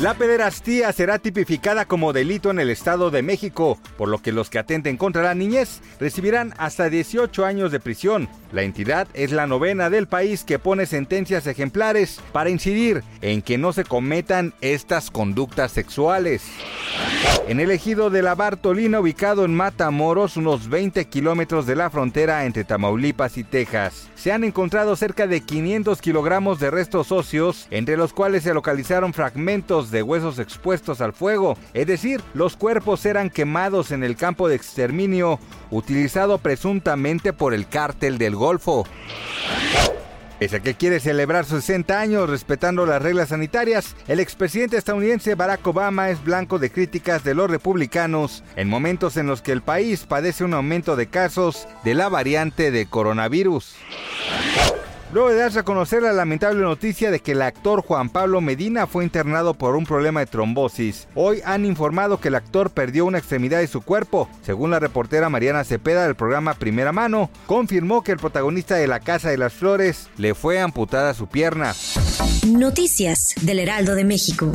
La pederastía será tipificada como delito en el Estado de México, por lo que los que atenten contra la niñez recibirán hasta 18 años de prisión. La entidad es la novena del país que pone sentencias ejemplares para incidir en que no se cometan estas conductas sexuales. En el ejido de la Bartolina, ubicado en Matamoros, unos 20 kilómetros de la frontera entre Tamaulipas y Texas, se han encontrado cerca de 500 kilogramos de restos óseos, entre los cuales se localizaron fragmentos de huesos expuestos al fuego, es decir, los cuerpos eran quemados en el campo de exterminio utilizado presuntamente por el cártel del Golfo. Pese que quiere celebrar sus 60 años respetando las reglas sanitarias, el expresidente estadounidense Barack Obama es blanco de críticas de los republicanos en momentos en los que el país padece un aumento de casos de la variante de coronavirus. Luego de darse a conocer la lamentable noticia de que el actor Juan Pablo Medina fue internado por un problema de trombosis, hoy han informado que el actor perdió una extremidad de su cuerpo. Según la reportera Mariana Cepeda del programa Primera Mano, confirmó que el protagonista de La Casa de las Flores le fue amputada su pierna. Noticias del Heraldo de México.